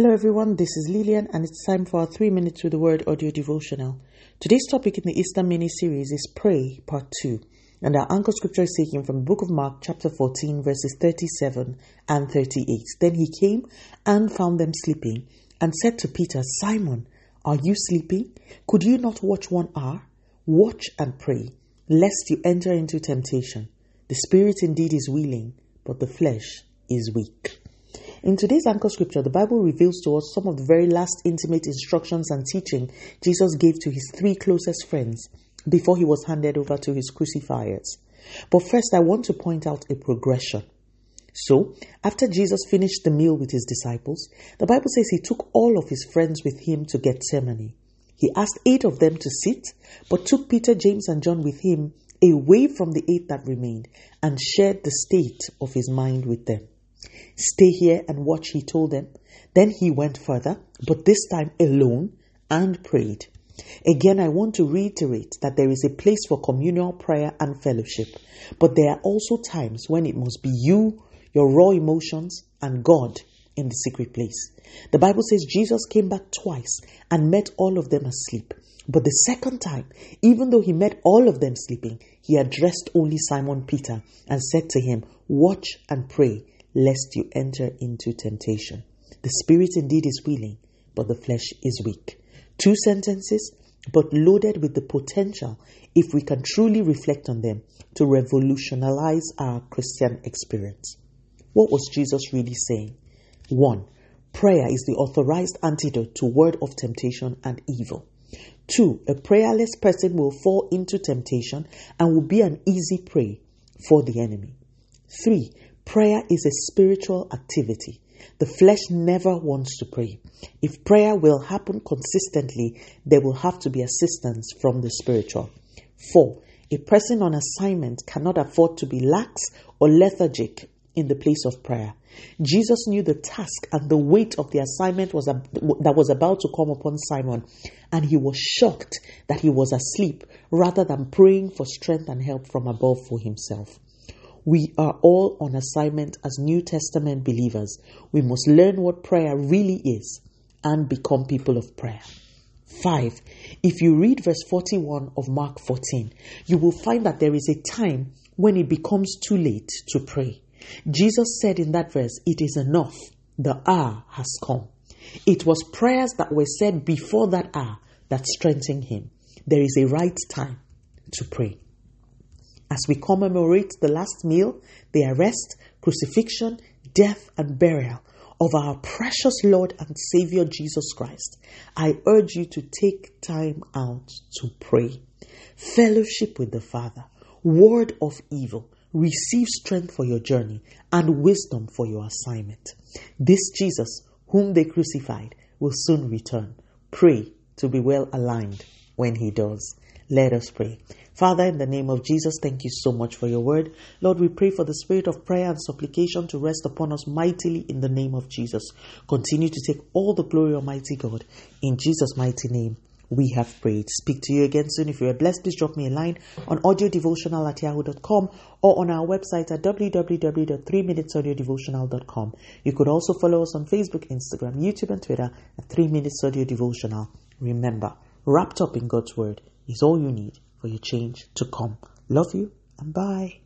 Hello, everyone. This is Lillian, and it's time for our three minutes with the word audio devotional. Today's topic in the Easter mini series is Pray, Part 2, and our anchor scripture is taken from the book of Mark, chapter 14, verses 37 and 38. Then he came and found them sleeping, and said to Peter, Simon, are you sleeping? Could you not watch one hour? Watch and pray, lest you enter into temptation. The spirit indeed is willing, but the flesh is weak. In today's anchor scripture, the Bible reveals to us some of the very last intimate instructions and teaching Jesus gave to his three closest friends before he was handed over to his crucifiers. But first, I want to point out a progression. So, after Jesus finished the meal with his disciples, the Bible says he took all of his friends with him to Gethsemane. He asked eight of them to sit, but took Peter, James, and John with him away from the eight that remained and shared the state of his mind with them. Stay here and watch, he told them. Then he went further, but this time alone, and prayed. Again, I want to reiterate that there is a place for communal prayer and fellowship, but there are also times when it must be you, your raw emotions, and God in the secret place. The Bible says Jesus came back twice and met all of them asleep. But the second time, even though he met all of them sleeping, he addressed only Simon Peter and said to him, Watch and pray lest you enter into temptation. The spirit indeed is willing, but the flesh is weak. Two sentences, but loaded with the potential, if we can truly reflect on them, to revolutionize our Christian experience. What was Jesus really saying? One, prayer is the authorized antidote to word of temptation and evil. Two, a prayerless person will fall into temptation and will be an easy prey for the enemy. Three, Prayer is a spiritual activity. The flesh never wants to pray. If prayer will happen consistently, there will have to be assistance from the spiritual. 4. A person on assignment cannot afford to be lax or lethargic in the place of prayer. Jesus knew the task and the weight of the assignment was that was about to come upon Simon, and he was shocked that he was asleep rather than praying for strength and help from above for himself. We are all on assignment as New Testament believers. We must learn what prayer really is and become people of prayer. 5. If you read verse 41 of Mark 14, you will find that there is a time when it becomes too late to pray. Jesus said in that verse, It is enough. The hour has come. It was prayers that were said before that hour that strengthened him. There is a right time to pray as we commemorate the last meal, the arrest, crucifixion, death, and burial of our precious Lord and Savior Jesus Christ, I urge you to take time out to pray. Fellowship with the Father, word of evil, receive strength for your journey and wisdom for your assignment. This Jesus, whom they crucified, will soon return. Pray to be well aligned when he does. Let us pray. Father, in the name of Jesus, thank you so much for your word. Lord, we pray for the spirit of prayer and supplication to rest upon us mightily in the name of Jesus. Continue to take all the glory, Almighty God. In Jesus' mighty name, we have prayed. Speak to you again soon. If you are blessed, please drop me a line on audiodevotional at yahoo.com or on our website at www.3minutesaudiodevotional.com. You could also follow us on Facebook, Instagram, YouTube, and Twitter at 3 Minutes Audio Devotional. Remember, wrapped up in God's Word is all you need for your change to come. Love you and bye.